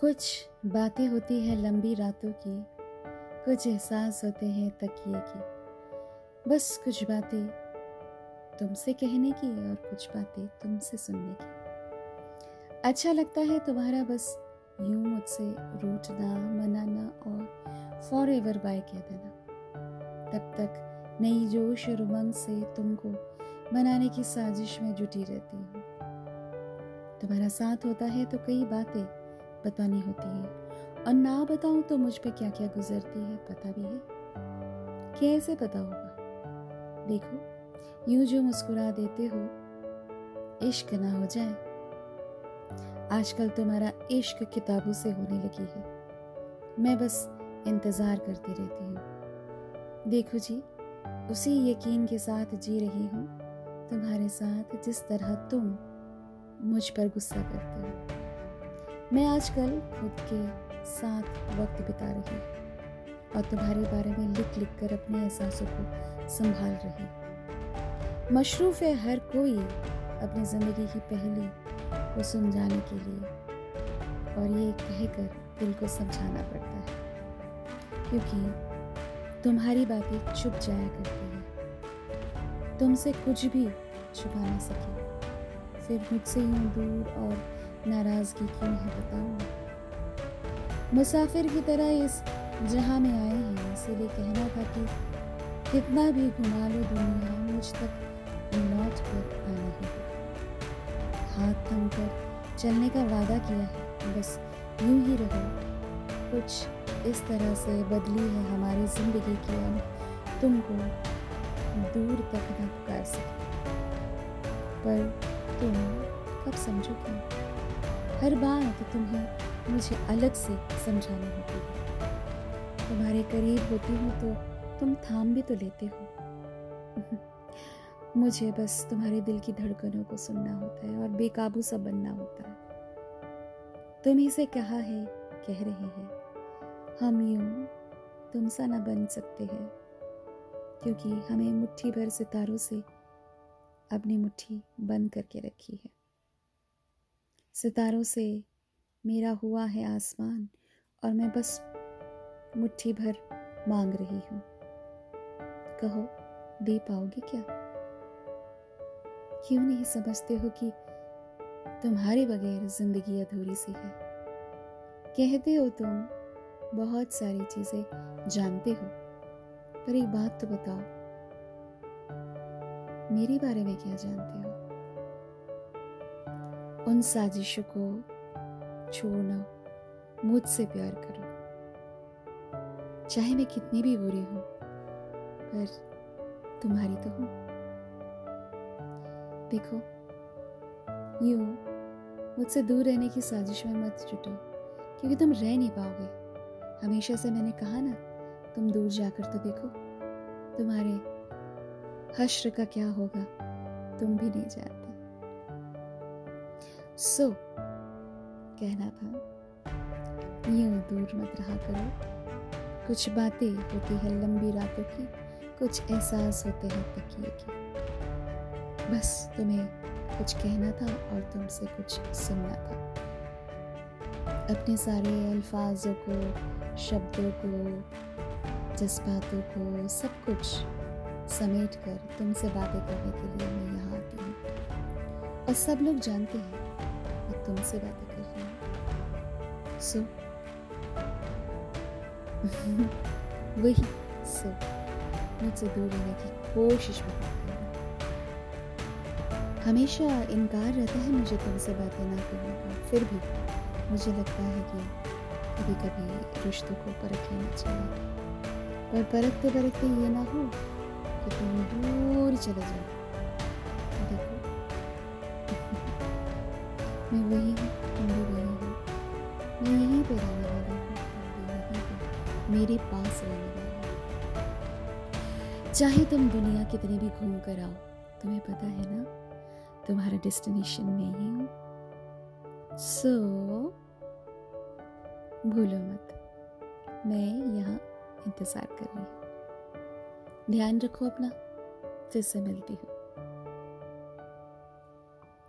कुछ बातें होती है लंबी रातों की, कुछ एहसास होते हैं तकिए की। बस कुछ बातें तुमसे कहने की और कुछ बातें तुमसे सुनने की। अच्छा लगता है तुम्हारा बस यूँ मुझसे रूठना, मनाना और फॉर एवर बाय कह देना। तब तक नई जोश और उमंग से तुमको मनाने की साजिश में जुटी रहती हूँ। तुम्हारा साथ होता है तो कई बातें बतानी होती है। और ना बताऊँ तो मुझ पे क्या क्या गुजरती है, पता भी है। कैसे पता होगा? देखो, यूँ जो मुस्कुरा देते हो, इश्क ना हो जाए। आजकल तुम्हारा इश्क किताबों से होने लगी है। मैं बस इंतज़ार करती रहती हूँ। देखो जी, उसी यकीन के साथ जी रही हूँ। तुम्हारे साथ जिस तरह तुम मुझ पर गुस्सा करते हो। मैं आजकल खुद के साथ वक्त बिता रही हूँ और तुम्हारे बारे में लिख लिख कर अपने एहसासों को संभाल रही मशरूफ है हर कोई अपनी ज़िंदगी की पहली को समझाने के लिए और ये कहकर दिल को समझाना पड़ता है, क्योंकि तुम्हारी बातें छुप जाया करती हैं। तुमसे कुछ भी छुपा ना सके, फिर मुझसे यूँ दूर और नाराज़गी क्यों है बताओ मुसाफिर की तरह इस जहाँ में आए हैं, इसीलिए कहना था कि कितना भी घुमा लो दुनिया, मुझ तक लौट कर आना ही। हाथ थम कर चलने का वादा किया है, बस यूँ ही रहो। कुछ इस तरह से बदली है हमारी ज़िंदगी की, हम तुमको दूर तक न पुकार सके। पर तुम कब समझोगे? हर बात तुम्हें मुझे अलग से समझानी होती है। तुम्हारे करीब होती हूँ तो तुम थाम भी तो लेते हो। मुझे बस तुम्हारे दिल की धड़कनों को सुनना होता है और बेकाबू सा बनना होता है। तुम ही से कहा है, कह रहे हैं। हम यूँ तुम सा ना बन सकते हैं, क्योंकि हमें मुट्ठी भर सितारों से अपनी मुट्ठी बंद करके रखी है। सितारों से मेरा हुआ है आसमान और मैं बस मुट्ठी भर मांग रही हूँ। कहो, दे पाओगे क्या? क्यों नहीं समझते हो कि तुम्हारे बगैर ज़िंदगी अधूरी सी है? कहते हो तुम, बहुत सारी चीज़ें जानते हो, पर एक बात तो बताओ। मेरे बारे में क्या जानते हो? उन साजिशों को छोड़ना मुझसे प्यार करो। चाहे मैं कितनी भी बुरी हूँ, पर तुम्हारी तो हूँ। देखो, यू मुझसे दूर रहने की साजिश में मत जुटो, क्योंकि तुम रह नहीं पाओगे। हमेशा से मैंने कहा ना, तुम दूर जाकर तो देखो, तुम्हारे हश्र का क्या होगा, तुम भी नहीं जानते सो so, कहना था यूँ दूर मत रहा करो। कुछ बातें होती है लंबी रातों की कुछ एहसास होते हैं तकिए की। बस तुम्हें कुछ कहना था और तुमसे कुछ सुनना था। अपने सारे अल्फाजों को शब्दों को जज्बातों को सब कुछ समेट कर तुमसे बातें करने के लिए मैं यहाँ आती हूँ। और सब लोग जानते हैं तुमसे बातें कर रही हूँ सो वही सो मुझसे दूर रहने की कोशिश भी करती हूँ। हमेशा इनकार रहता है मुझे तुमसे बातें ना करने का। फिर भी मुझे लगता है कि कभी कभी रिश्तों को परख लेना चाहिए। पर परखते परखते ये ना हो कि तुम दूर चले जाओ। मैं वही हूँ तुम भी वही हो। मैं यहीं पे रहने वाला हूँ। तुम भी यहीं मेरे पास रहने वाला चाहे तुम दुनिया कितनी भी घूम कर आओ, तुम्हें पता है ना, तुम्हारा डेस्टिनेशन में ही हूँ। सो भूलो मत। मैं यहाँ इंतज़ार कर रही हूँ। ध्यान रखो अपना, फिर से मिलती हूँ।